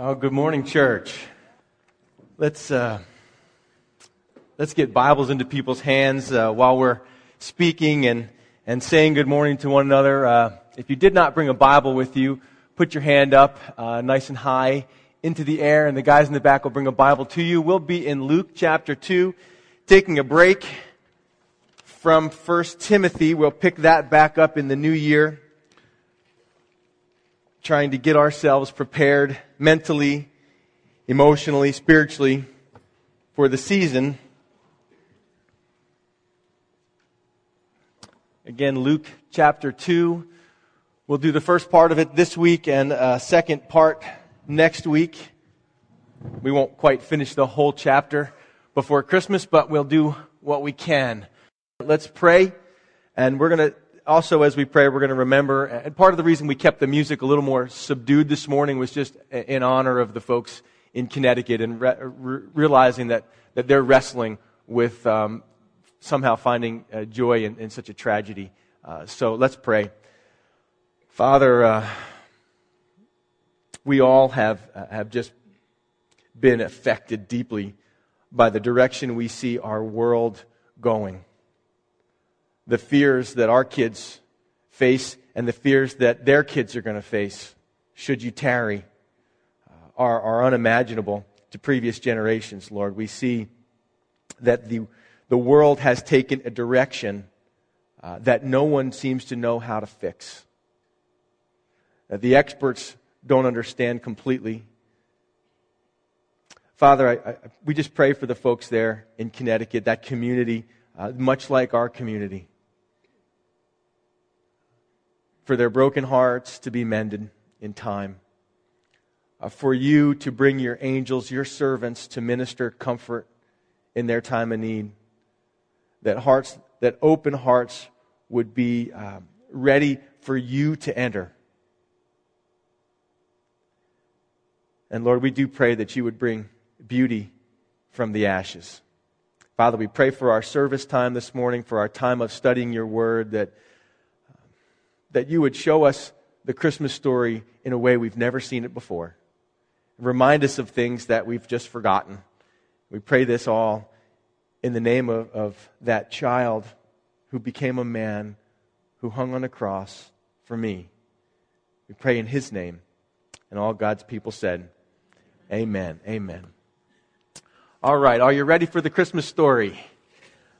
Oh, good morning, church. Let's uh, let's get Bibles into people's hands uh, while we're speaking and and saying good morning to one another. Uh, if you did not bring a Bible with you, put your hand up, uh, nice and high, into the air, and the guys in the back will bring a Bible to you. We'll be in Luke chapter two, taking a break from First Timothy. We'll pick that back up in the new year trying to get ourselves prepared mentally, emotionally, spiritually for the season. Again, Luke chapter 2. We'll do the first part of it this week and a second part next week. We won't quite finish the whole chapter before Christmas, but we'll do what we can. Let's pray, and we're going to also, as we pray, we're going to remember, and part of the reason we kept the music a little more subdued this morning was just in honor of the folks in Connecticut and re- re- realizing that, that they're wrestling with um, somehow finding uh, joy in, in, such a tragedy. Uh, so let's pray. Father, uh, we all have, uh, have just been affected deeply by the direction we see our world going the fears that our kids face and the fears that their kids are going to face should you tarry uh, are, are unimaginable to previous generations, Lord. We see that the, the world has taken a direction uh, that no one seems to know how to fix. That the experts don't understand completely. Father, I, I, we just pray for the folks there in Connecticut, that community, uh, much like our community for their broken hearts to be mended in time, uh, for you to bring your angels, your servants, to minister comfort in their time of need. That hearts, that open hearts would be um, ready for you to enter. And Lord, we do pray that you would bring beauty from the ashes. Father, we pray for our service time this morning, for our time of studying your word, that that you would show us the Christmas story in a way we've never seen it before. Remind us of things that we've just forgotten. We pray this all in the name of, of that child who became a man who hung on a cross for me. We pray in his name. And all God's people said, Amen. Amen. All right, are you ready for the Christmas story?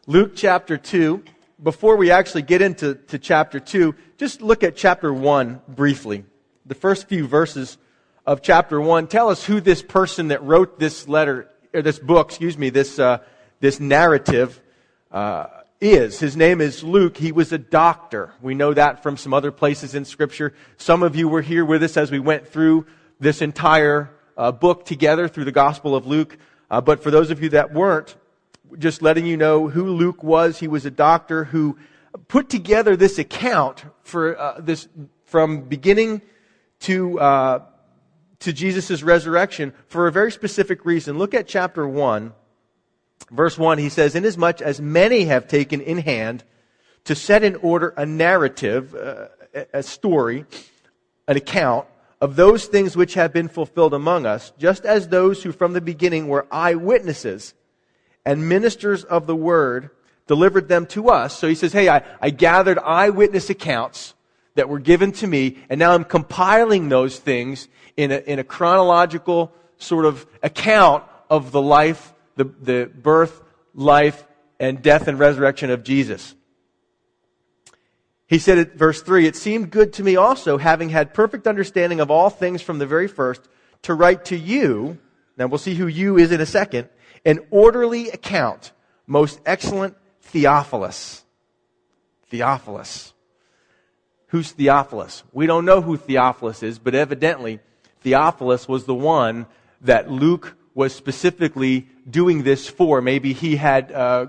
Luke chapter 2 before we actually get into to chapter 2, just look at chapter 1 briefly. The first few verses of chapter 1 tell us who this person that wrote this letter, or this book, excuse me, this, uh, this narrative uh, is. His name is Luke. He was a doctor. We know that from some other places in Scripture. Some of you were here with us as we went through this entire uh, book together through the Gospel of Luke. Uh, but for those of you that weren't, just letting you know who Luke was. He was a doctor who put together this account for uh, this from beginning to uh, to Jesus' resurrection for a very specific reason. Look at chapter one, verse one. He says, "Inasmuch as many have taken in hand to set in order a narrative, uh, a story, an account." Of those things which have been fulfilled among us, just as those who from the beginning were eyewitnesses and ministers of the word delivered them to us. So he says, Hey, I, I gathered eyewitness accounts that were given to me, and now I'm compiling those things in a, in a chronological sort of account of the life, the, the birth, life, and death and resurrection of Jesus. He said at verse 3, It seemed good to me also, having had perfect understanding of all things from the very first, to write to you. Now we'll see who you is in a second an orderly account, most excellent Theophilus. Theophilus. Who's Theophilus? We don't know who Theophilus is, but evidently Theophilus was the one that Luke was specifically doing this for. Maybe he had, uh,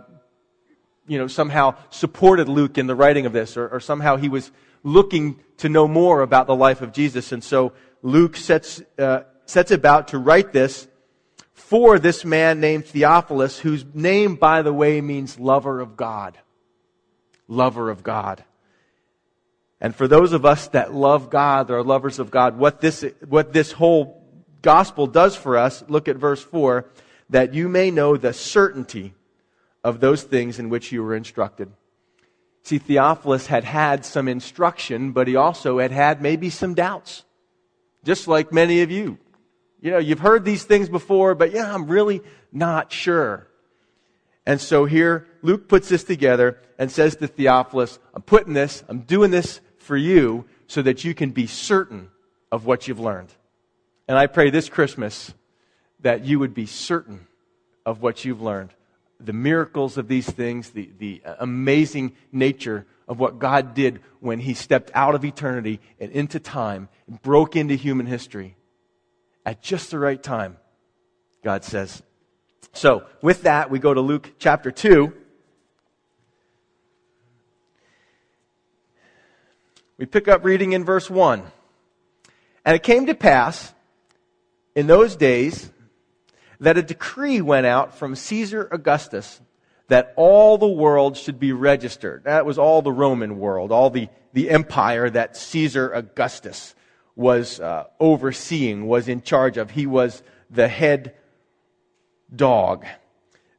you know, somehow supported Luke in the writing of this, or, or somehow he was looking to know more about the life of Jesus. And so Luke sets, uh, sets about to write this for this man named Theophilus, whose name, by the way, means lover of God. Lover of God. And for those of us that love God, that are lovers of God, what this, what this whole gospel does for us, look at verse 4, that you may know the certainty of those things in which you were instructed. See, Theophilus had had some instruction, but he also had had maybe some doubts, just like many of you. You know, you've heard these things before, but yeah, I'm really not sure. And so here, Luke puts this together and says to Theophilus, I'm putting this, I'm doing this for you so that you can be certain of what you've learned. And I pray this Christmas that you would be certain of what you've learned. The miracles of these things, the, the uh, amazing nature of what God did when He stepped out of eternity and into time and broke into human history at just the right time, God says. So, with that, we go to Luke chapter 2. We pick up reading in verse 1. And it came to pass in those days that a decree went out from Caesar Augustus that all the world should be registered. That was all the Roman world, all the, the empire that Caesar Augustus was uh, overseeing, was in charge of. He was the head dog.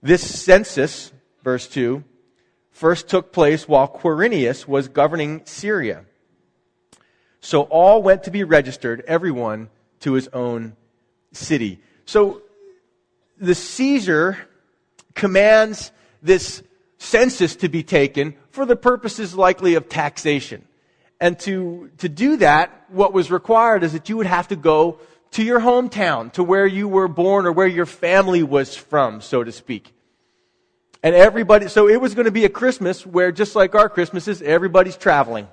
This census, verse 2, first took place while Quirinius was governing Syria. So all went to be registered, everyone to his own city. So the Caesar commands this census to be taken for the purposes likely of taxation. And to, to do that, what was required is that you would have to go to your hometown, to where you were born or where your family was from, so to speak. And everybody, so it was going to be a Christmas where, just like our Christmases, everybody's traveling.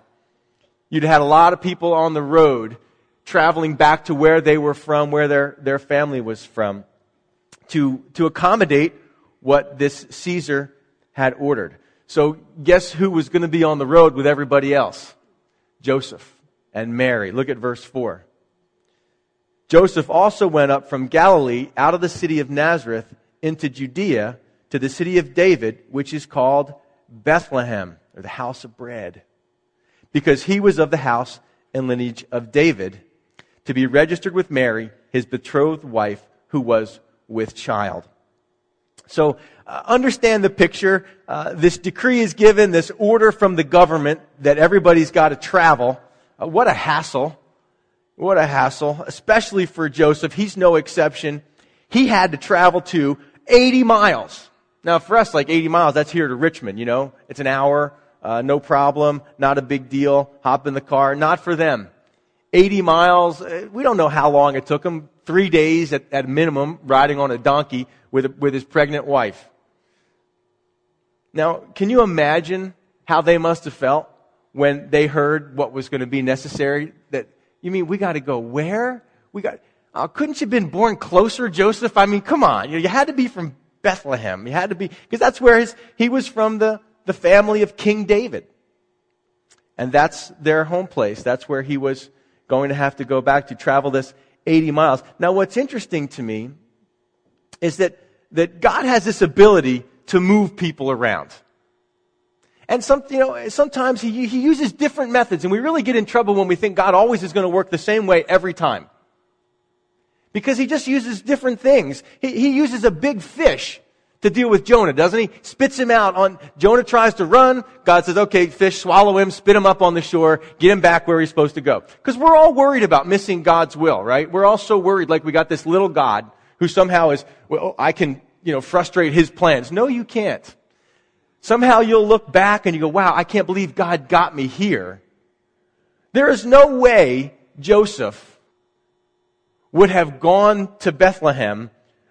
You'd had a lot of people on the road traveling back to where they were from, where their, their family was from, to, to accommodate what this Caesar had ordered. So guess who was going to be on the road with everybody else? Joseph and Mary. Look at verse 4. Joseph also went up from Galilee out of the city of Nazareth into Judea to the city of David, which is called Bethlehem, or the house of bread, because he was of the house and lineage of David, to be registered with Mary, his betrothed wife, who was with child. So, uh, understand the picture. Uh, this decree is given, this order from the government that everybody's got to travel. Uh, what a hassle. What a hassle, especially for Joseph. He's no exception. He had to travel to 80 miles. Now, for us, like 80 miles, that's here to Richmond, you know? It's an hour, uh, no problem, not a big deal. Hop in the car. Not for them. 80 miles, uh, we don't know how long it took him. Three days at, at minimum, riding on a donkey with, with his pregnant wife. Now, can you imagine how they must have felt when they heard what was going to be necessary? That you mean we got to go where? We got, uh, couldn't you have been born closer, Joseph? I mean, come on. You, you had to be from Bethlehem. You had to be, because that's where his, he was from the, the family of King David. And that's their home place. That's where he was going to have to go back to travel this 80 miles. Now, what's interesting to me is that, that God has this ability to move people around. And some, you know, sometimes he, he uses different methods, and we really get in trouble when we think God always is going to work the same way every time. Because he just uses different things. He, he uses a big fish to deal with Jonah, doesn't he? Spits him out on, Jonah tries to run. God says, okay, fish, swallow him, spit him up on the shore, get him back where he's supposed to go. Because we're all worried about missing God's will, right? We're all so worried like we got this little God who somehow is, well, I can, you know, frustrate his plans. No, you can't. Somehow you'll look back and you go, wow, I can't believe God got me here. There is no way Joseph would have gone to Bethlehem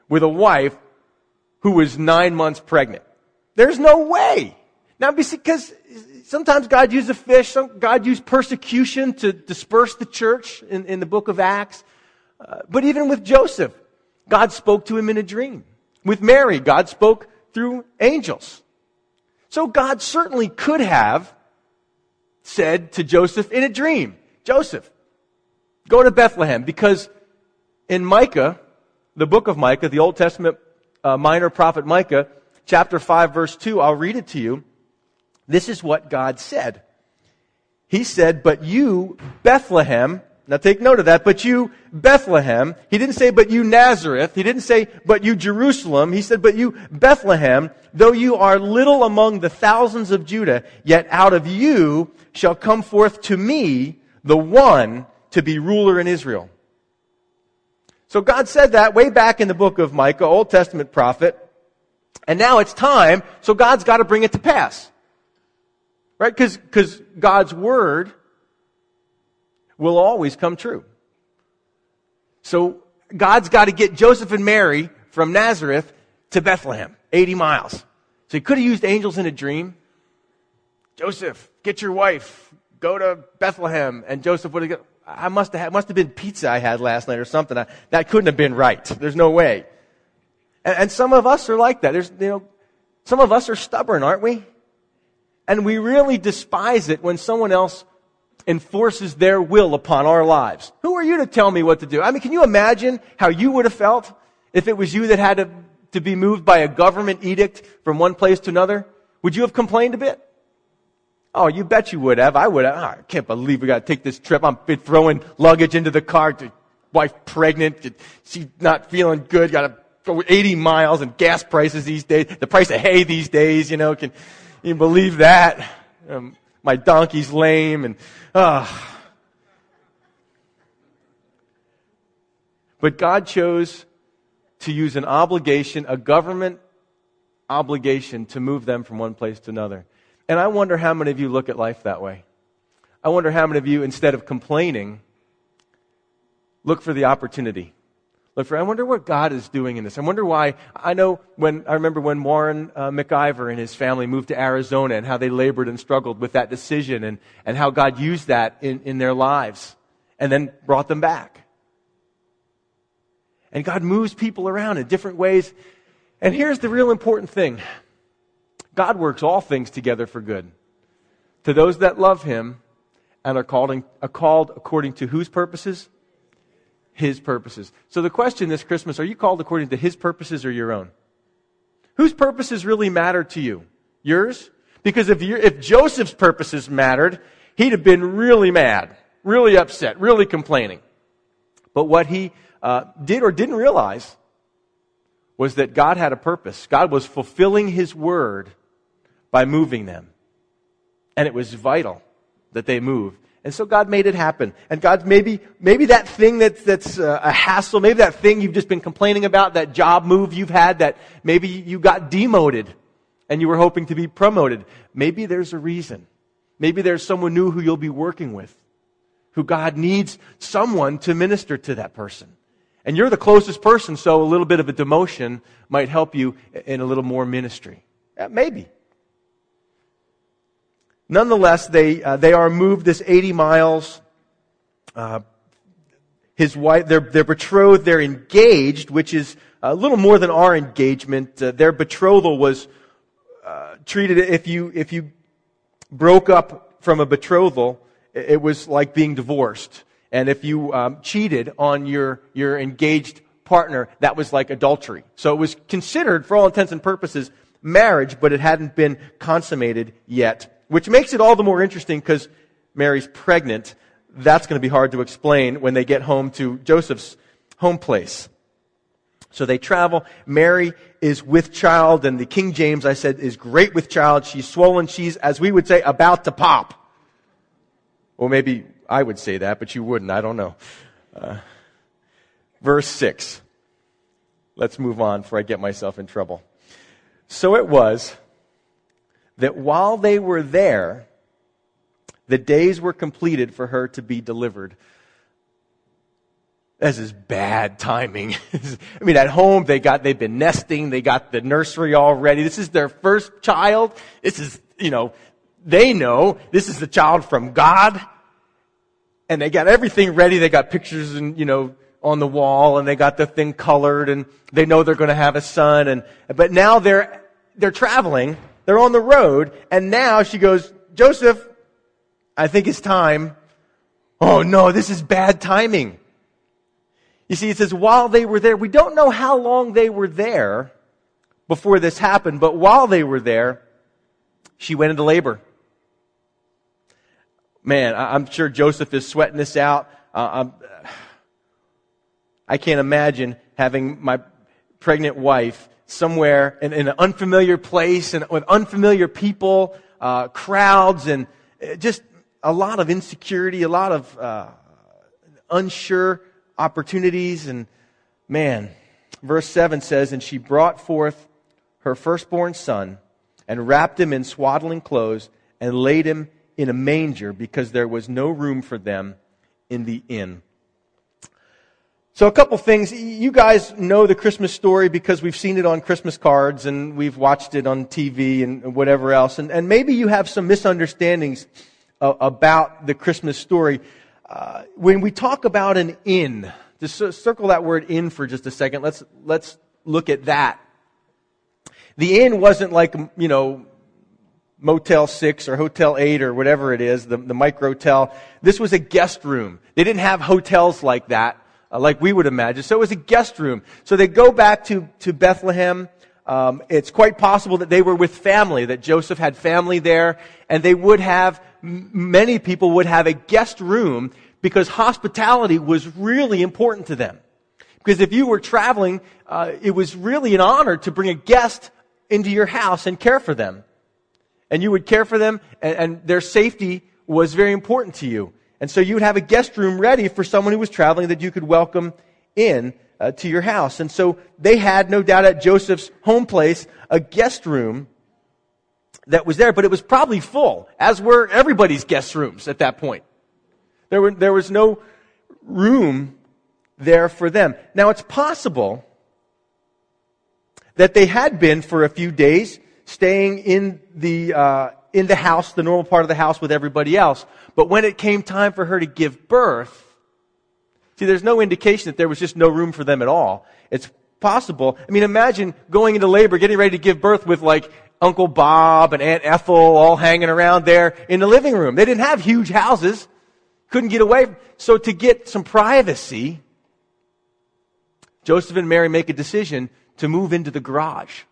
with a wife who was nine months pregnant. There's no way. Now, because sometimes God used a fish, some, God used persecution to disperse the church in, in the book of Acts. Uh, but even with Joseph, God spoke to him in a dream. With Mary, God spoke through angels. So God certainly could have said to Joseph in a dream, Joseph, go to Bethlehem because in Micah, the book of Micah, the Old Testament uh, minor prophet Micah, chapter 5 verse 2, I'll read it to you. This is what God said. He said, but you, Bethlehem, Now take note of that. But you, Bethlehem. He didn't say, but you, Nazareth. He didn't say, but you, Jerusalem. He said, but you, Bethlehem, though you are little among the thousands of Judah, yet out of you shall come forth to me the one to be ruler in Israel. So God said that way back in the book of Micah, Old Testament prophet. And now it's time, so God's got to bring it to pass. Right? Because God's word will always come true. So God's got to get Joseph and Mary from Nazareth to Bethlehem, 80 miles. So he could have used angels in a dream. Joseph, get your wife, go to Bethlehem. And Joseph would have, I must have, must have been pizza I had last night or something. I, that couldn't have been right. There's no way. And, and some of us are like that. There's, you know, some of us are stubborn, aren't we? And we really despise it when someone else enforces their will upon our lives. Who are you to tell me what to do? I mean, can you imagine how you would have felt if it was you that had to, to be moved by a government edict from one place to another? Would you have complained a bit? Oh, you bet you would have. I would have. Oh, I can't believe we got to take this trip. I'm throwing luggage into the car. Wife pregnant. She's not feeling good. Got to go 80 miles and gas prices these days. The price of hay these days, you know, can you believe that? Um, my donkey's lame and. Uh. But God chose to use an obligation, a government obligation to move them from one place to another. And I wonder how many of you look at life that way. I wonder how many of you, instead of complaining, look for the opportunity. Look for, I wonder what God is doing in this. I wonder why. I know when, I remember when Warren uh, McIver and his family moved to Arizona and how they labored and struggled with that decision and, and how God used that in, in their lives and then brought them back. And God moves people around in different ways. And here's the real important thing God works all things together for good to those that love Him and are called, are called according to whose purposes? His purposes. So the question this Christmas, are you called according to His purposes or your own? Whose purposes really matter to you? Yours? Because if, if Joseph's purposes mattered, he'd have been really mad, really upset, really complaining. But what he uh, did or didn't realize was that God had a purpose. God was fulfilling His word by moving them. And it was vital that they move. And so God made it happen. And God, maybe, maybe that thing that's, that's uh, a hassle, maybe that thing you've just been complaining about, that job move you've had, that maybe you got demoted and you were hoping to be promoted. Maybe there's a reason. Maybe there's someone new who you'll be working with, who God needs someone to minister to that person. And you're the closest person, so a little bit of a demotion might help you in a little more ministry. Maybe. Nonetheless, they, uh, they are moved this 80 miles. Uh, his wife, they're, they're betrothed, they're engaged, which is a little more than our engagement. Uh, their betrothal was uh, treated, if you, if you broke up from a betrothal, it was like being divorced. And if you um, cheated on your, your engaged partner, that was like adultery. So it was considered, for all intents and purposes, marriage, but it hadn't been consummated yet which makes it all the more interesting because Mary's pregnant. That's going to be hard to explain when they get home to Joseph's home place. So they travel. Mary is with child, and the King James, I said, is great with child. She's swollen. She's, as we would say, about to pop. Well, maybe I would say that, but you wouldn't. I don't know. Uh, verse 6. Let's move on before I get myself in trouble. So it was that while they were there, the days were completed for her to be delivered. This is bad timing. I mean, at home, they got, they've been nesting, they got the nursery all ready. This is their first child. This is, you know, they know this is the child from God. And they got everything ready. They got pictures and, you know, on the wall and they got the thing colored and they know they're going to have a son. And, but now they're, they're traveling they're on the road, and now she goes, Joseph, I think it's time. Oh no, this is bad timing. You see, it says while they were there, we don't know how long they were there before this happened, but while they were there, she went into labor. Man, I'm sure Joseph is sweating this out. Uh, I can't imagine having my pregnant wife somewhere in, in an unfamiliar place and with unfamiliar people, uh, crowds, and uh, just a lot of insecurity, a lot of uh, unsure opportunities. And man, verse 7 says, And she brought forth her firstborn son and wrapped him in swaddling clothes and laid him in a manger because there was no room for them in the inn. So a couple things. You guys know the Christmas story because we've seen it on Christmas cards and we've watched it on TV and whatever else. And, and maybe you have some misunderstandings uh, about the Christmas story. Uh, when we talk about an inn, just circle that word inn for just a second. Let's, let's look at that. The inn wasn't like, you know, Motel 6 or Hotel 8 or whatever it is, the, the micro hotel. This was a guest room. They didn't have hotels like that uh, like we would imagine. So it was a guest room. So they go back to, to Bethlehem. Um, it's quite possible that they were with family, that Joseph had family there, and they would have, many people would have a guest room because hospitality was really important to them. Because if you were traveling, uh, it was really an honor to bring a guest into your house and care for them. And you would care for them, and, and their safety was very important to you. And so you would have a guest room ready for someone who was traveling that you could welcome in uh, to your house. And so they had, no doubt, at Joseph's home place, a guest room that was there, but it was probably full, as were everybody's guest rooms at that point. There, were, there was no room there for them. Now, it's possible that they had been for a few days staying in the, uh, in the house, the normal part of the house with everybody else. But when it came time for her to give birth, see, there's no indication that there was just no room for them at all. It's possible. I mean, imagine going into labor, getting ready to give birth with like Uncle Bob and Aunt Ethel all hanging around there in the living room. They didn't have huge houses. Couldn't get away. So to get some privacy, Joseph and Mary make a decision to move into the garage.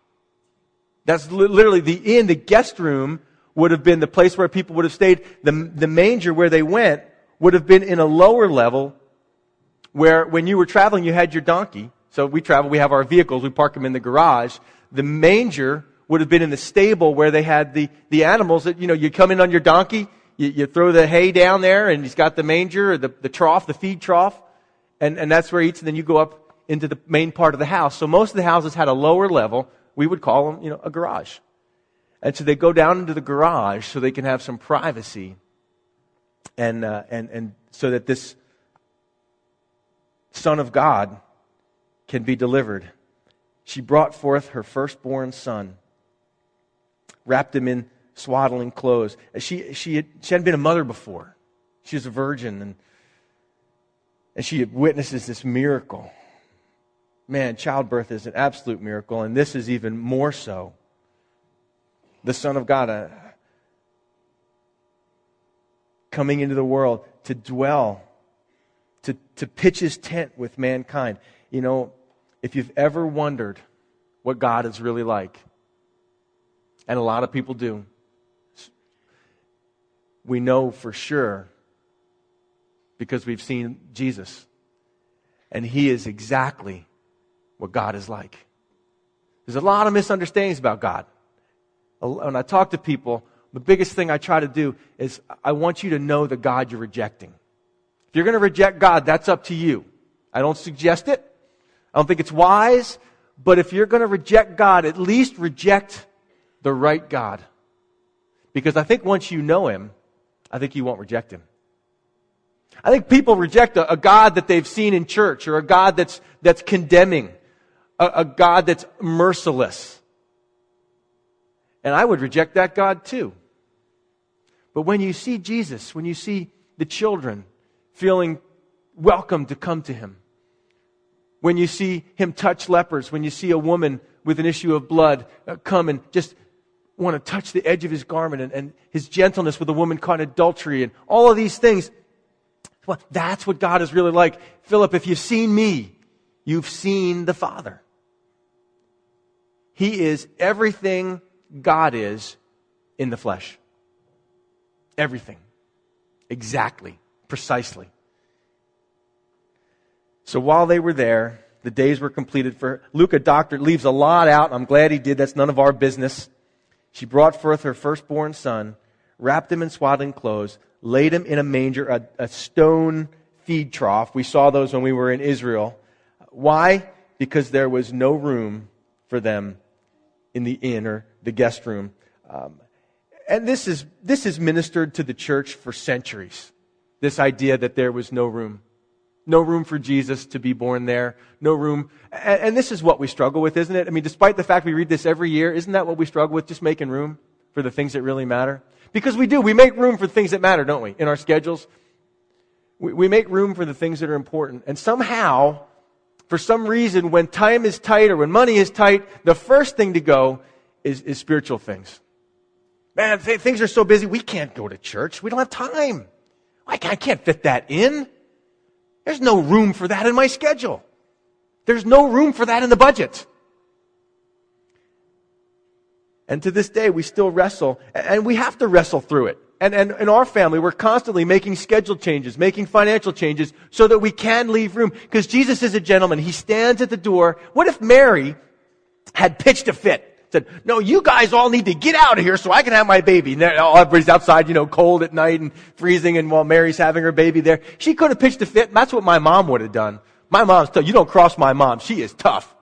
That's literally the inn, the guest room would have been the place where people would have stayed. The, the manger where they went would have been in a lower level where when you were traveling, you had your donkey. So we travel, we have our vehicles, we park them in the garage. The manger would have been in the stable where they had the, the animals that, you know, you come in on your donkey, you, you throw the hay down there and he's got the manger the, the trough, the feed trough, and, and that's where he eats and then you go up into the main part of the house. So most of the houses had a lower level. We would call them, you know, a garage. And so they go down into the garage so they can have some privacy and, uh, and, and so that this Son of God can be delivered. She brought forth her firstborn son, wrapped him in swaddling clothes. She, she, had, she hadn't been a mother before. She was a virgin, and, and she witnesses this miracle. Man, childbirth is an absolute miracle, and this is even more so the Son of God, uh, coming into the world to dwell, to, to pitch his tent with mankind. You know, if you've ever wondered what God is really like, and a lot of people do, we know for sure because we've seen Jesus. And he is exactly what God is like. There's a lot of misunderstandings about God when I talk to people, the biggest thing I try to do is I want you to know the God you're rejecting. If you're going to reject God, that's up to you. I don't suggest it. I don't think it's wise. But if you're going to reject God, at least reject the right God. Because I think once you know Him, I think you won't reject Him. I think people reject a, a God that they've seen in church or a God that's, that's condemning, a, a God that's merciless. And I would reject that God too. But when you see Jesus, when you see the children feeling welcome to come to him, when you see him touch lepers, when you see a woman with an issue of blood uh, come and just want to touch the edge of his garment and, and his gentleness with a woman caught in adultery and all of these things, well, that's what God is really like. Philip, if you've seen me, you've seen the Father. He is everything God is in the flesh. Everything. Exactly. Precisely. So while they were there, the days were completed for. Luke, a doctor, leaves a lot out. I'm glad he did. That's none of our business. She brought forth her firstborn son, wrapped him in swaddling clothes, laid him in a manger, a, a stone feed trough. We saw those when we were in Israel. Why? Because there was no room for them in the inn or the guest room. Um, and this is, this is ministered to the church for centuries. This idea that there was no room. No room for Jesus to be born there. No room. And, and this is what we struggle with, isn't it? I mean, despite the fact we read this every year, isn't that what we struggle with? Just making room for the things that really matter? Because we do. We make room for things that matter, don't we? In our schedules. We, we make room for the things that are important. And somehow, for some reason, when time is tight or when money is tight, the first thing to go is, is spiritual things. Man, th- things are so busy, we can't go to church. We don't have time. I can't fit that in. There's no room for that in my schedule. There's no room for that in the budget. And to this day, we still wrestle, and we have to wrestle through it. And, and in our family, we're constantly making schedule changes, making financial changes so that we can leave room. Because Jesus is a gentleman. He stands at the door. What if Mary had pitched a fit? Said, no, you guys all need to get out of here so I can have my baby. And everybody's outside, you know, cold at night and freezing and while Mary's having her baby there. She could have pitched a fit. And that's what my mom would have done. My mom's tough. You don't cross my mom. She is tough.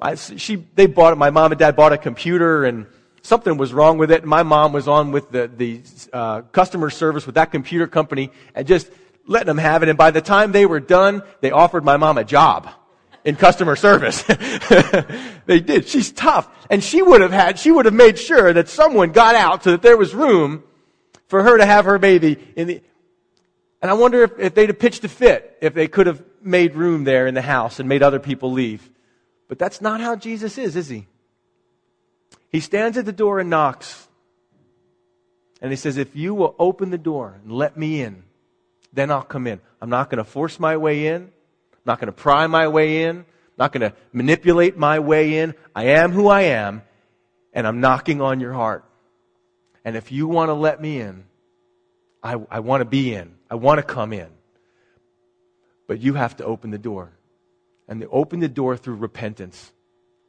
I, she, they bought. My mom and dad bought a computer and something was wrong with it. My mom was on with the, the uh, customer service with that computer company and just letting them have it. And by the time they were done, they offered my mom a job in customer service. they did. She's tough. And she would have had, she would have made sure that someone got out so that there was room for her to have her baby in the, and I wonder if, if they'd have pitched a fit, if they could have made room there in the house and made other people leave. But that's not how Jesus is, is he? He stands at the door and knocks. And he says, If you will open the door and let me in, then I'll come in. I'm not going to force my way in. I'm not going to pry my way in. I'm not going to manipulate my way in. I am who I am, and I'm knocking on your heart. And if you want to let me in, I, I want to be in. I want to come in. But you have to open the door. And they open the door through repentance.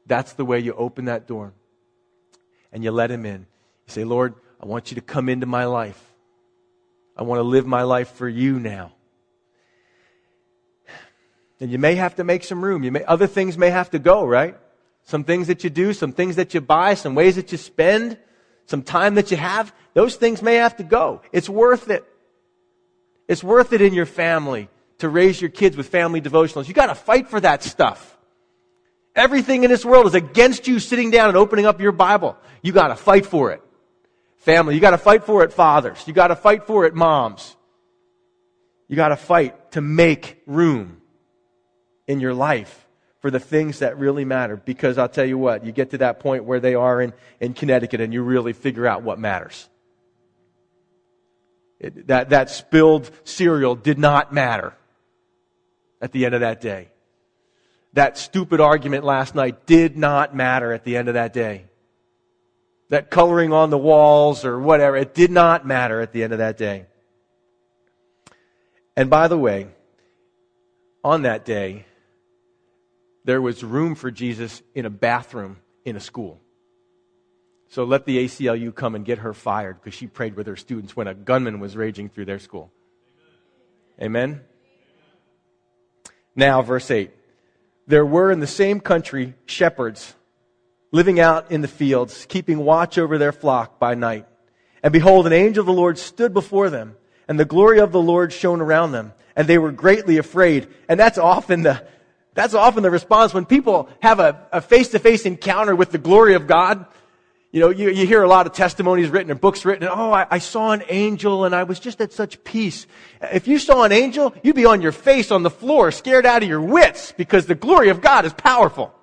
That's the way you open that door and you let him in. You say, Lord, I want you to come into my life. I want to live my life for you now. And you may have to make some room. You may, other things may have to go, right? Some things that you do, some things that you buy, some ways that you spend, some time that you have, those things may have to go. It's worth it. It's worth it in your family to raise your kids with family devotionals. You got to fight for that stuff. Everything in this world is against you sitting down and opening up your Bible. You got to fight for it. Family, you got to fight for it, fathers. You got to fight for it, moms. You got to fight to make room in your life for the things that really matter. Because I'll tell you what, you get to that point where they are in, in Connecticut and you really figure out what matters. It, that, that spilled cereal did not matter at the end of that day that stupid argument last night did not matter at the end of that day. That coloring on the walls or whatever, it did not matter at the end of that day. And by the way, on that day, there was room for Jesus in a bathroom in a school. So let the ACLU come and get her fired because she prayed with her students when a gunman was raging through their school. Amen? Amen? Now, verse 8 there were in the same country shepherds living out in the fields, keeping watch over their flock by night. And behold, an angel of the Lord stood before them, and the glory of the Lord shone around them, and they were greatly afraid. And that's often the, that's often the response when people have a face to face encounter with the glory of God. You know, you, you hear a lot of testimonies written and books written. and, Oh, I, I saw an angel and I was just at such peace. If you saw an angel, you'd be on your face on the floor, scared out of your wits because the glory of God is powerful.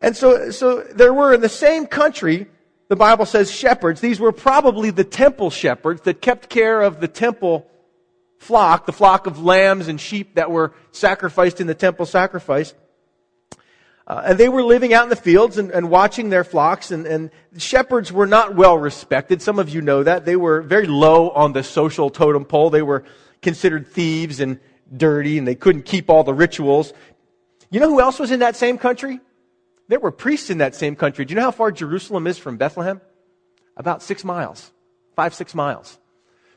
And so, so there were in the same country, the Bible says shepherds. These were probably the temple shepherds that kept care of the temple flock, the flock of lambs and sheep that were sacrificed in the temple sacrifice. Uh, and they were living out in the fields and, and watching their flocks, and, and shepherds were not well respected. Some of you know that. They were very low on the social totem pole. They were, considered thieves and dirty and they couldn't keep all the rituals. You know who else was in that same country? There were priests in that same country. Do you know how far Jerusalem is from Bethlehem? About six miles. Five, six miles.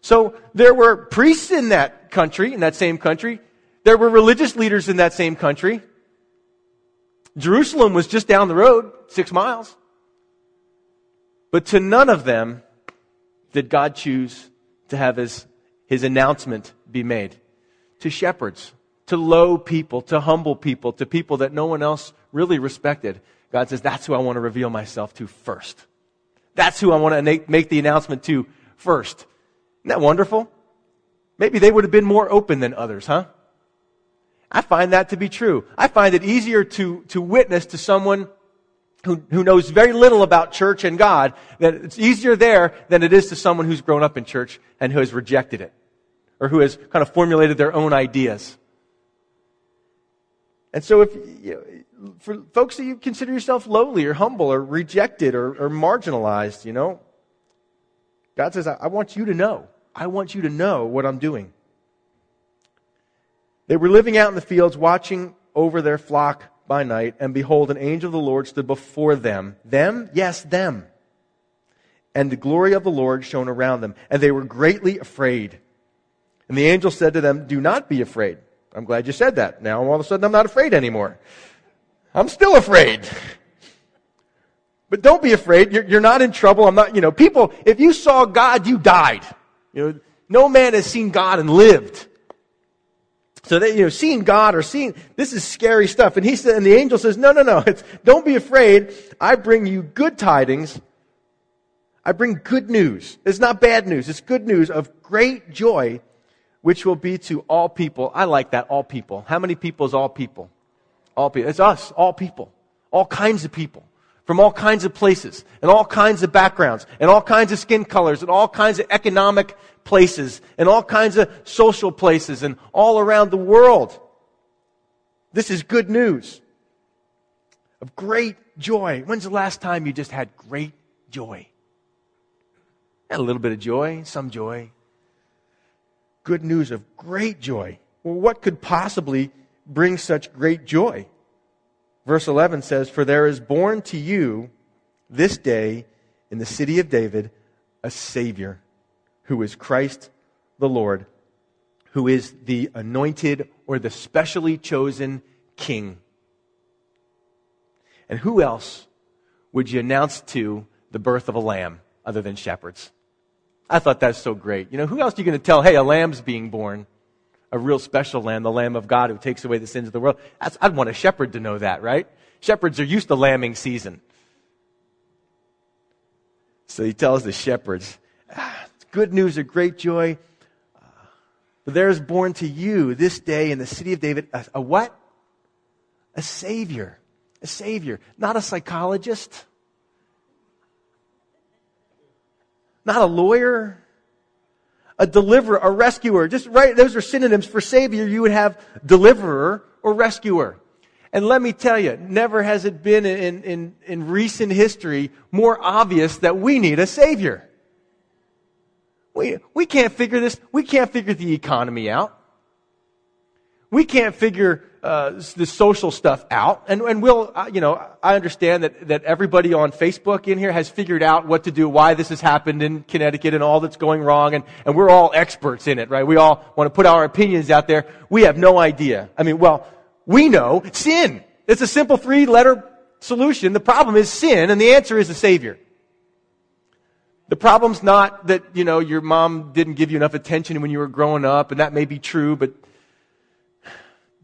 So there were priests in that country, in that same country. There were religious leaders in that same country. Jerusalem was just down the road, six miles. But to none of them did God choose to have his, his announcement be made. To shepherds, to low people, to humble people, to people that no one else really respected. God says, that's who I want to reveal myself to first. That's who I want to make the announcement to first. Isn't that wonderful? Maybe they would have been more open than others, huh? I find that to be true. I find it easier to, to witness to someone who, who knows very little about church and God, that it's easier there than it is to someone who's grown up in church and who has rejected it, or who has kind of formulated their own ideas. And so if, you know, for folks that you consider yourself lowly or humble or rejected or, or marginalized, you know, God says, I, I want you to know. I want you to know what I'm doing. They were living out in the fields, watching over their flock by night, and behold, an angel of the Lord stood before them. Them? Yes, them. And the glory of the Lord shone around them, and they were greatly afraid. And the angel said to them, Do not be afraid. I'm glad you said that. Now all of a sudden I'm not afraid anymore. I'm still afraid. But don't be afraid. You're, you're not in trouble. I'm not, you know, people, if you saw God, you died. You know, no man has seen God and lived. So that, you know, seeing God or seeing, this is scary stuff. And he said, and the angel says, no, no, no, it's, don't be afraid. I bring you good tidings. I bring good news. It's not bad news. It's good news of great joy, which will be to all people. I like that, all people. How many people is all people? All people. It's us, all people. All kinds of people. From all kinds of places, and all kinds of backgrounds, and all kinds of skin colors, and all kinds of economic places and all kinds of social places and all around the world. This is good news of great joy. When's the last time you just had great joy? Had a little bit of joy, some joy. Good news of great joy. Well, what could possibly bring such great joy? Verse 11 says, For there is born to you this day in the city of David a Savior who is Christ the Lord, who is the anointed or the specially chosen king. And who else would you announce to the birth of a lamb other than shepherds? I thought that's so great. You know, who else are you going to tell, hey, a lamb's being born? A real special lamb, the Lamb of God who takes away the sins of the world. That's, I'd want a shepherd to know that, right? Shepherds are used to lambing season. So he tells the shepherds, ah, good news of great joy. For there is born to you this day in the city of David a, a what? A Savior. A Savior. Not a psychologist. Not a lawyer. A deliverer, a rescuer. Just right, those are synonyms for Savior. You would have deliverer or rescuer. And let me tell you, never has it been in, in, in recent history more obvious that we need a Savior. We, we can't figure this. We can't figure the economy out. We can't figure uh, the social stuff out. And, and we'll, uh, you know, I understand that, that everybody on Facebook in here has figured out what to do, why this has happened in Connecticut and all that's going wrong. And, and we're all experts in it, right? We all want to put our opinions out there. We have no idea. I mean, well, we know sin. It's a simple three letter solution. The problem is sin, and the answer is the Savior. The problem's not that, you know, your mom didn't give you enough attention when you were growing up, and that may be true, but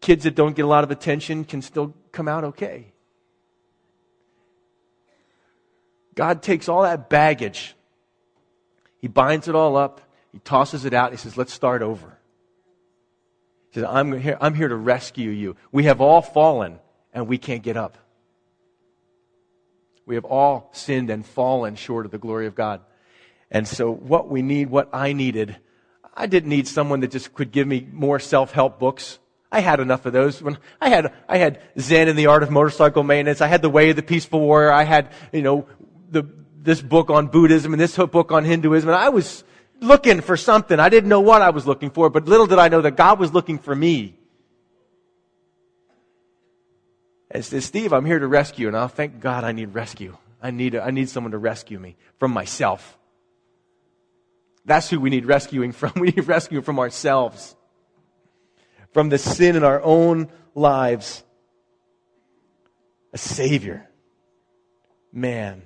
kids that don't get a lot of attention can still come out okay. God takes all that baggage, He binds it all up, He tosses it out, He says, let's start over. He says, I'm here, I'm here to rescue you. We have all fallen, and we can't get up. We have all sinned and fallen short of the glory of God. And so, what we need, what I needed, I didn't need someone that just could give me more self help books. I had enough of those. When I had, I had Zen and the Art of Motorcycle Maintenance. I had The Way of the Peaceful Warrior. I had, you know, the, this book on Buddhism and this book on Hinduism. And I was, looking for something. I didn't know what I was looking for, but little did I know that God was looking for me. And says, Steve, I'm here to rescue. And I'll thank God I need rescue. I need, I need someone to rescue me from myself. That's who we need rescuing from. We need rescue from ourselves, from the sin in our own lives. A Savior. Man.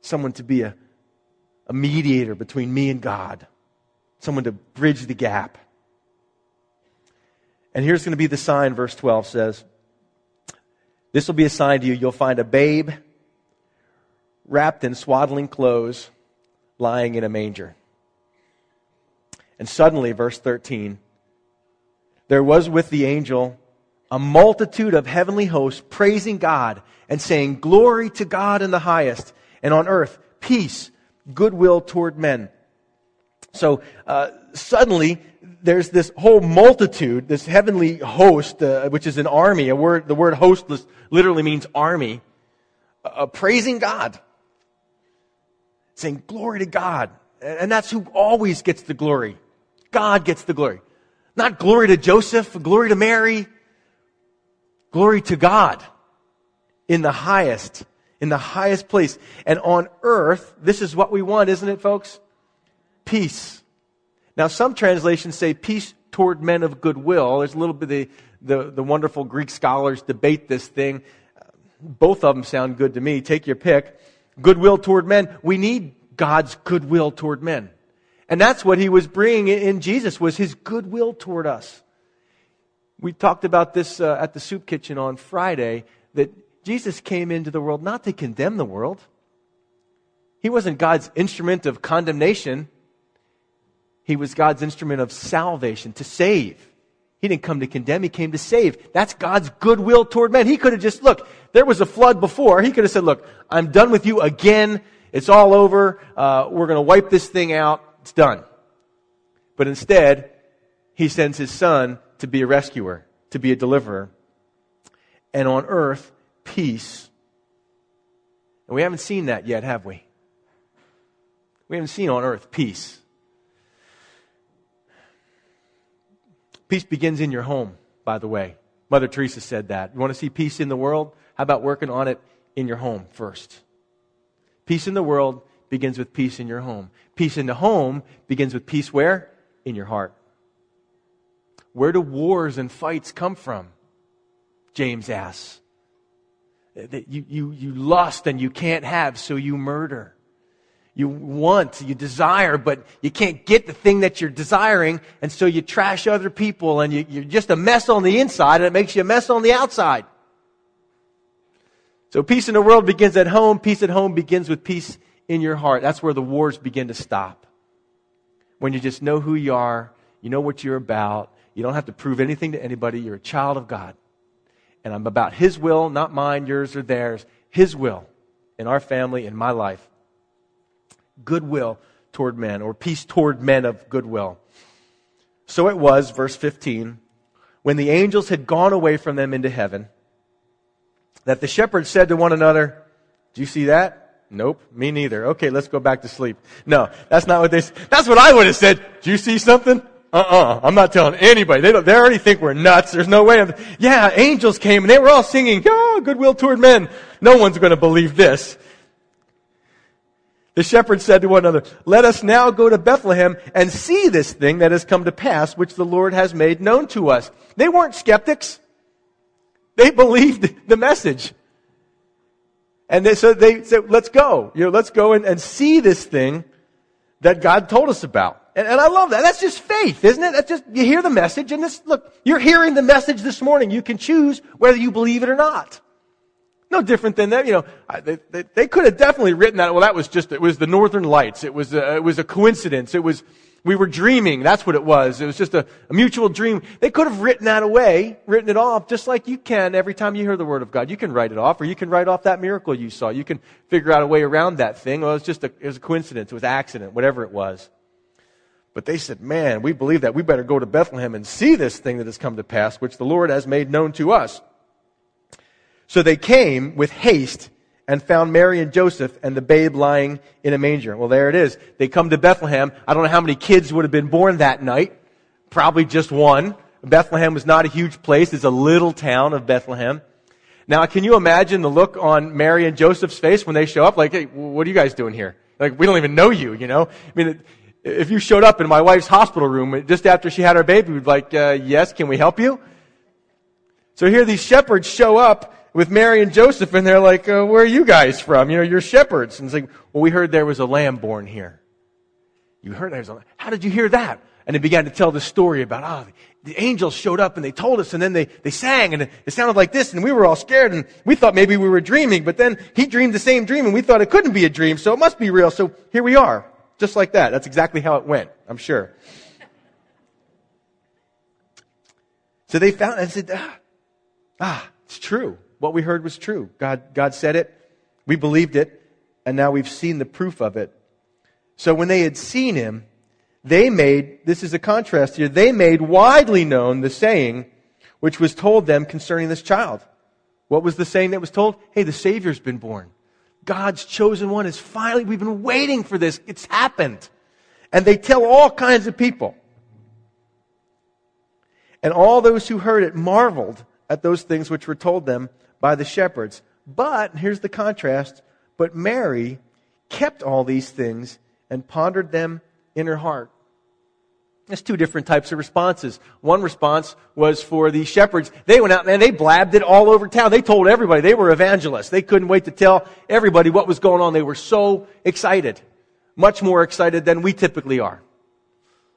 Someone to be a, a mediator between me and God. Someone to bridge the gap. And here's going to be the sign, verse 12 says. This will be a sign to you. You'll find a babe wrapped in swaddling clothes lying in a manger. And suddenly, verse 13, there was with the angel a multitude of heavenly hosts praising God and saying, Glory to God in the highest, and on earth, peace, goodwill toward men. So, uh, suddenly, there's this whole multitude, this heavenly host, uh, which is an army. A word, the word host literally means army, uh, praising God, saying glory to God, and that's who always gets the glory. God gets the glory, not glory to Joseph, glory to Mary, glory to God in the highest, in the highest place, and on earth. This is what we want, isn't it, folks? Peace now, some translations say peace toward men of goodwill. There's a little bit of the, the, the wonderful Greek scholars debate this thing. Both of them sound good to me. Take your pick. Goodwill toward men. We need God's goodwill toward men. And that's what he was bringing in Jesus was his goodwill toward us. We talked about this uh, at the soup kitchen on Friday that Jesus came into the world not to condemn the world. He wasn't God's instrument of condemnation. He was God's instrument of salvation, to save. He didn't come to condemn, he came to save. That's God's goodwill toward men. He could have just, look, there was a flood before. He could have said, look, I'm done with you again. It's all over. Uh, we're going to wipe this thing out. It's done. But instead, he sends his son to be a rescuer, to be a deliverer. And on earth, peace. And we haven't seen that yet, have we? We haven't seen on earth peace. Peace begins in your home, by the way. Mother Teresa said that. You want to see peace in the world? How about working on it in your home first? Peace in the world begins with peace in your home. Peace in the home begins with peace where? In your heart. Where do wars and fights come from? James asks. That you, you, you lust and you can't have, so you murder you want, you desire, but you can't get the thing that you're desiring, and so you trash other people, and you, you're just a mess on the inside, and it makes you a mess on the outside. So peace in the world begins at home. Peace at home begins with peace in your heart. That's where the wars begin to stop. When you just know who you are, you know what you're about, you don't have to prove anything to anybody, you're a child of God. And I'm about His will, not mine, yours, or theirs. His will in our family, in my life goodwill toward men, or peace toward men of goodwill. So it was, verse 15, when the angels had gone away from them into heaven, that the shepherds said to one another, Do you see that? Nope, me neither. Okay, let's go back to sleep. No, that's not what they That's what I would have said. Do you see something? Uh-uh. I'm not telling anybody. They, don't, they already think we're nuts. There's no way. I'm, yeah, angels came and they were all singing, oh, goodwill toward men. No one's going to believe this. The shepherds said to one another, Let us now go to Bethlehem and see this thing that has come to pass, which the Lord has made known to us. They weren't skeptics. They believed the message. And they, so they said, let's go. You know, let's go and, and see this thing that God told us about. And, and I love that. That's just faith, isn't it? That's just, you hear the message and this, look, you're hearing the message this morning. You can choose whether you believe it or not. No different than that. You know, they, they, they, could have definitely written that. Well, that was just, it was the Northern Lights. It was a, it was a coincidence. It was, we were dreaming. That's what it was. It was just a, a mutual dream. They could have written that away, written it off, just like you can every time you hear the Word of God. You can write it off, or you can write off that miracle you saw. You can figure out a way around that thing. Well, it was just a, it was a coincidence. It was accident, whatever it was. But they said, man, we believe that. We better go to Bethlehem and see this thing that has come to pass, which the Lord has made known to us. So they came with haste and found Mary and Joseph and the babe lying in a manger. Well, there it is. They come to Bethlehem. I don't know how many kids would have been born that night. Probably just one. Bethlehem was not a huge place. It's a little town of Bethlehem. Now, can you imagine the look on Mary and Joseph's face when they show up? Like, hey, what are you guys doing here? Like, we don't even know you, you know? I mean, if you showed up in my wife's hospital room just after she had her baby, we'd be like, uh, yes, can we help you? So here these shepherds show up with Mary and Joseph, and they're like, uh, where are you guys from? You know, you're shepherds. And it's like, well, we heard there was a lamb born here. You heard there was a lamb. How did you hear that? And they began to tell the story about, ah, oh, the angels showed up and they told us and then they, they sang and it sounded like this and we were all scared and we thought maybe we were dreaming, but then he dreamed the same dream and we thought it couldn't be a dream, so it must be real. So here we are. Just like that. That's exactly how it went, I'm sure. So they found and said, ah, ah, it's true. What we heard was true. God, God said it. We believed it. And now we've seen the proof of it. So when they had seen him, they made, this is a contrast here, they made widely known the saying which was told them concerning this child. What was the saying that was told? Hey, the Savior's been born. God's chosen one is finally, we've been waiting for this. It's happened. And they tell all kinds of people. And all those who heard it marveled at those things which were told them by the shepherds. But, here's the contrast, but Mary kept all these things and pondered them in her heart. There's two different types of responses. One response was for the shepherds. They went out and they blabbed it all over town. They told everybody. They were evangelists. They couldn't wait to tell everybody what was going on. They were so excited. Much more excited than we typically are.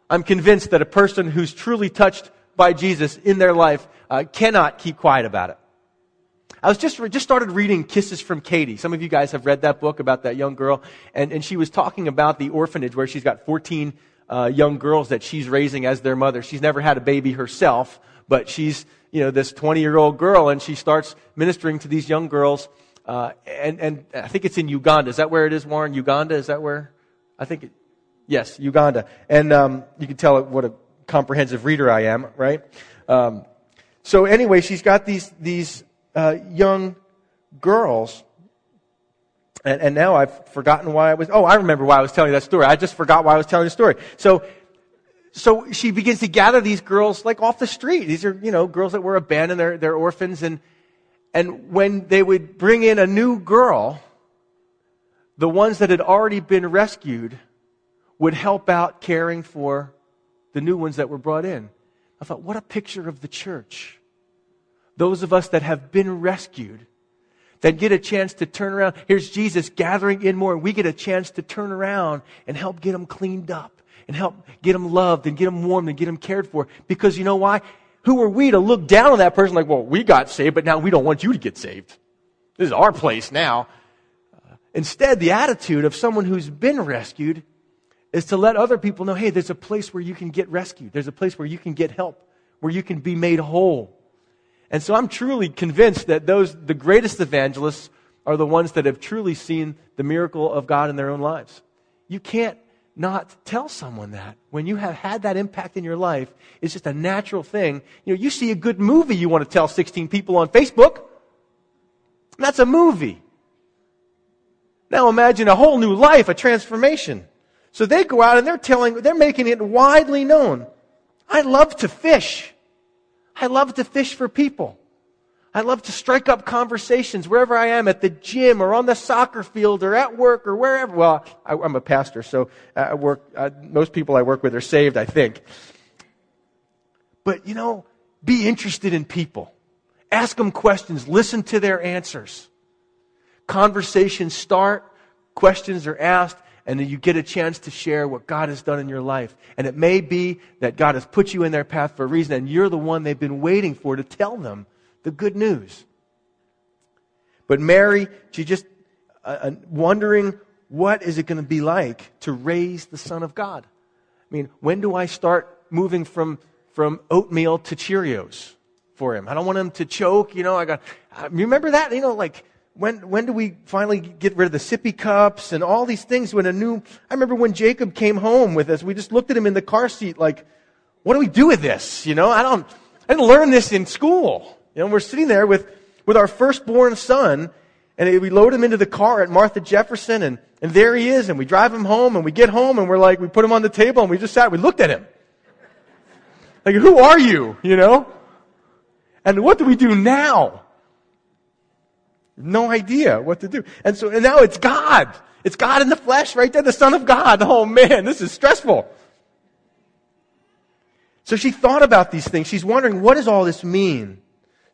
I'm convinced that a person who's truly touched by Jesus in their life uh, cannot keep quiet about it. I was just, just started reading Kisses from Katie. Some of you guys have read that book about that young girl. And, and she was talking about the orphanage where she's got 14 uh, young girls that she's raising as their mother. She's never had a baby herself, but she's, you know, this 20 year old girl and she starts ministering to these young girls. Uh, and, and I think it's in Uganda. Is that where it is, Warren? Uganda? Is that where? I think it, yes, Uganda. And, um, you can tell what a comprehensive reader I am, right? Um, so anyway, she's got these, these uh, young girls. And, and now I've forgotten why I was, oh, I remember why I was telling that story. I just forgot why I was telling the story. So, so she begins to gather these girls like off the street. These are, you know, girls that were abandoned, they're, they're orphans. And, and when they would bring in a new girl, the ones that had already been rescued would help out caring for the new ones that were brought in. I thought, what a picture of the church those of us that have been rescued, that get a chance to turn around. Here's Jesus gathering in more, and we get a chance to turn around and help get them cleaned up and help get them loved and get them warmed and get them cared for. Because you know why? Who are we to look down on that person like, well, we got saved, but now we don't want you to get saved. This is our place now. Uh, instead, the attitude of someone who's been rescued is to let other people know, hey, there's a place where you can get rescued. There's a place where you can get help, where you can be made whole. And so I'm truly convinced that those, the greatest evangelists are the ones that have truly seen the miracle of God in their own lives. You can't not tell someone that. When you have had that impact in your life, it's just a natural thing. You know, you see a good movie, you want to tell 16 people on Facebook. That's a movie. Now imagine a whole new life, a transformation. So they go out and they're telling, they're making it widely known. I love to fish. I love to fish for people. I love to strike up conversations wherever I am at the gym or on the soccer field or at work or wherever. Well, I, am a pastor, so I work, uh, most people I work with are saved, I think. But, you know, be interested in people. Ask them questions. Listen to their answers. Conversations start, questions are asked, and then you get a chance to share what God has done in your life. And it may be that God has put you in their path for a reason, and you're the one they've been waiting for to tell them the good news. But Mary, she just uh, uh wondering what is it going to be like to raise the Son of God. I mean, when do I start moving from from oatmeal to Cheerios for him? I don't want him to choke. You know, I got. Uh, remember that? You know, like when, when do we finally get rid of the sippy cups and all these things when a new, I remember when Jacob came home with us, we just looked at him in the car seat like, what do we do with this? You know, I don't, I didn't learn this in school. You know, we're sitting there with, with our firstborn son And we load him into the car at Martha Jefferson, and, and there he is, and we drive him home, and we get home, and we're like, we put him on the table, and we just sat, we looked at him. Like, who are you? You know? And what do we do now? No idea what to do. And so, and now it's God. It's God in the flesh right there, the Son of God. Oh man, this is stressful. So she thought about these things. She's wondering, what does all this mean?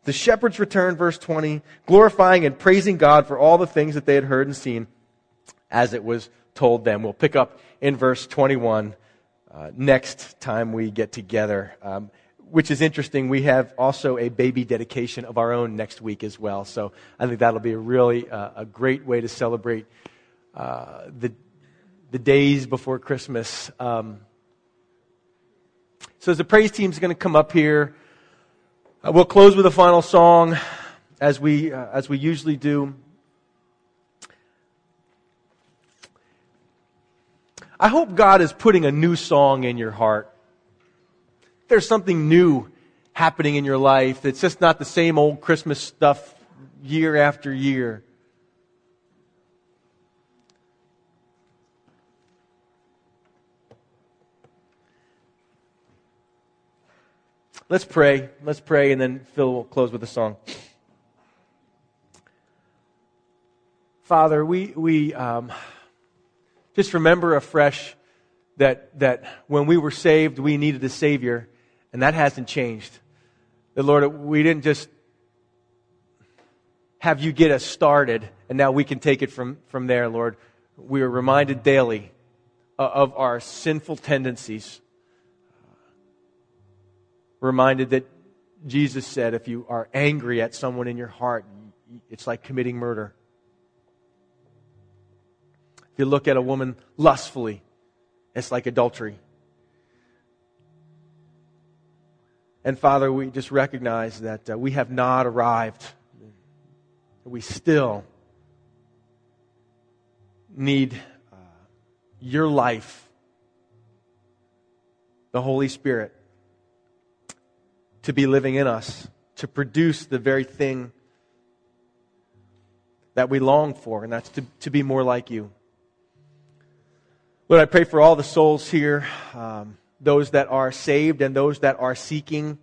The shepherds returned, verse 20, glorifying and praising God for all the things that they had heard and seen as it was told them. We'll pick up in verse 21 uh, next time we get together. Um, which is interesting. We have also a baby dedication of our own next week as well. So I think that'll be a really uh, a great way to celebrate uh, the the days before Christmas. Um, so as the praise team is going to come up here, uh, we'll close with a final song, as we uh, as we usually do. I hope God is putting a new song in your heart there's something new happening in your life. It's just not the same old Christmas stuff year after year. Let's pray. Let's pray, and then Phil will close with a song. Father, we, we um, just remember afresh that, that when we were saved, we needed a Savior. And that hasn't changed. The Lord, we didn't just have you get us started and now we can take it from, from there, Lord. We are reminded daily uh, of our sinful tendencies. Reminded that Jesus said if you are angry at someone in your heart, it's like committing murder. If you look at a woman lustfully, it's like adultery. And Father, we just recognize that uh, we have not arrived. We still need uh, your life, the Holy Spirit, to be living in us, to produce the very thing that we long for, and that's to, to be more like you. Lord, I pray for all the souls here. Um, those that are saved and those that are seeking,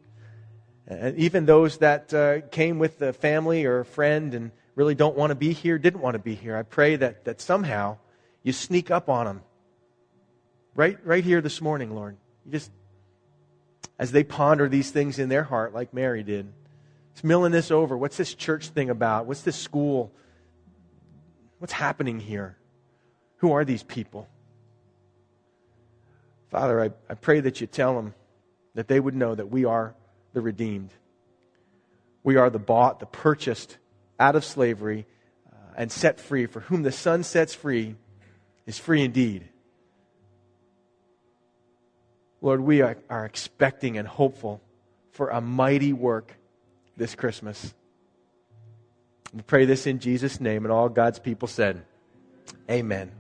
and even those that uh, came with a family or a friend and really don't want to be here, didn't want to be here. I pray that, that somehow you sneak up on them. Right, right here this morning, Lord. You just, as they ponder these things in their heart, like Mary did, it's milling this over. What's this church thing about? What's this school? What's happening here? Who are these people? Father, I, I pray that you tell them that they would know that we are the redeemed. We are the bought, the purchased out of slavery uh, and set free. For whom the Son sets free is free indeed. Lord, we are, are expecting and hopeful for a mighty work this Christmas. We pray this in Jesus' name, and all God's people said, Amen.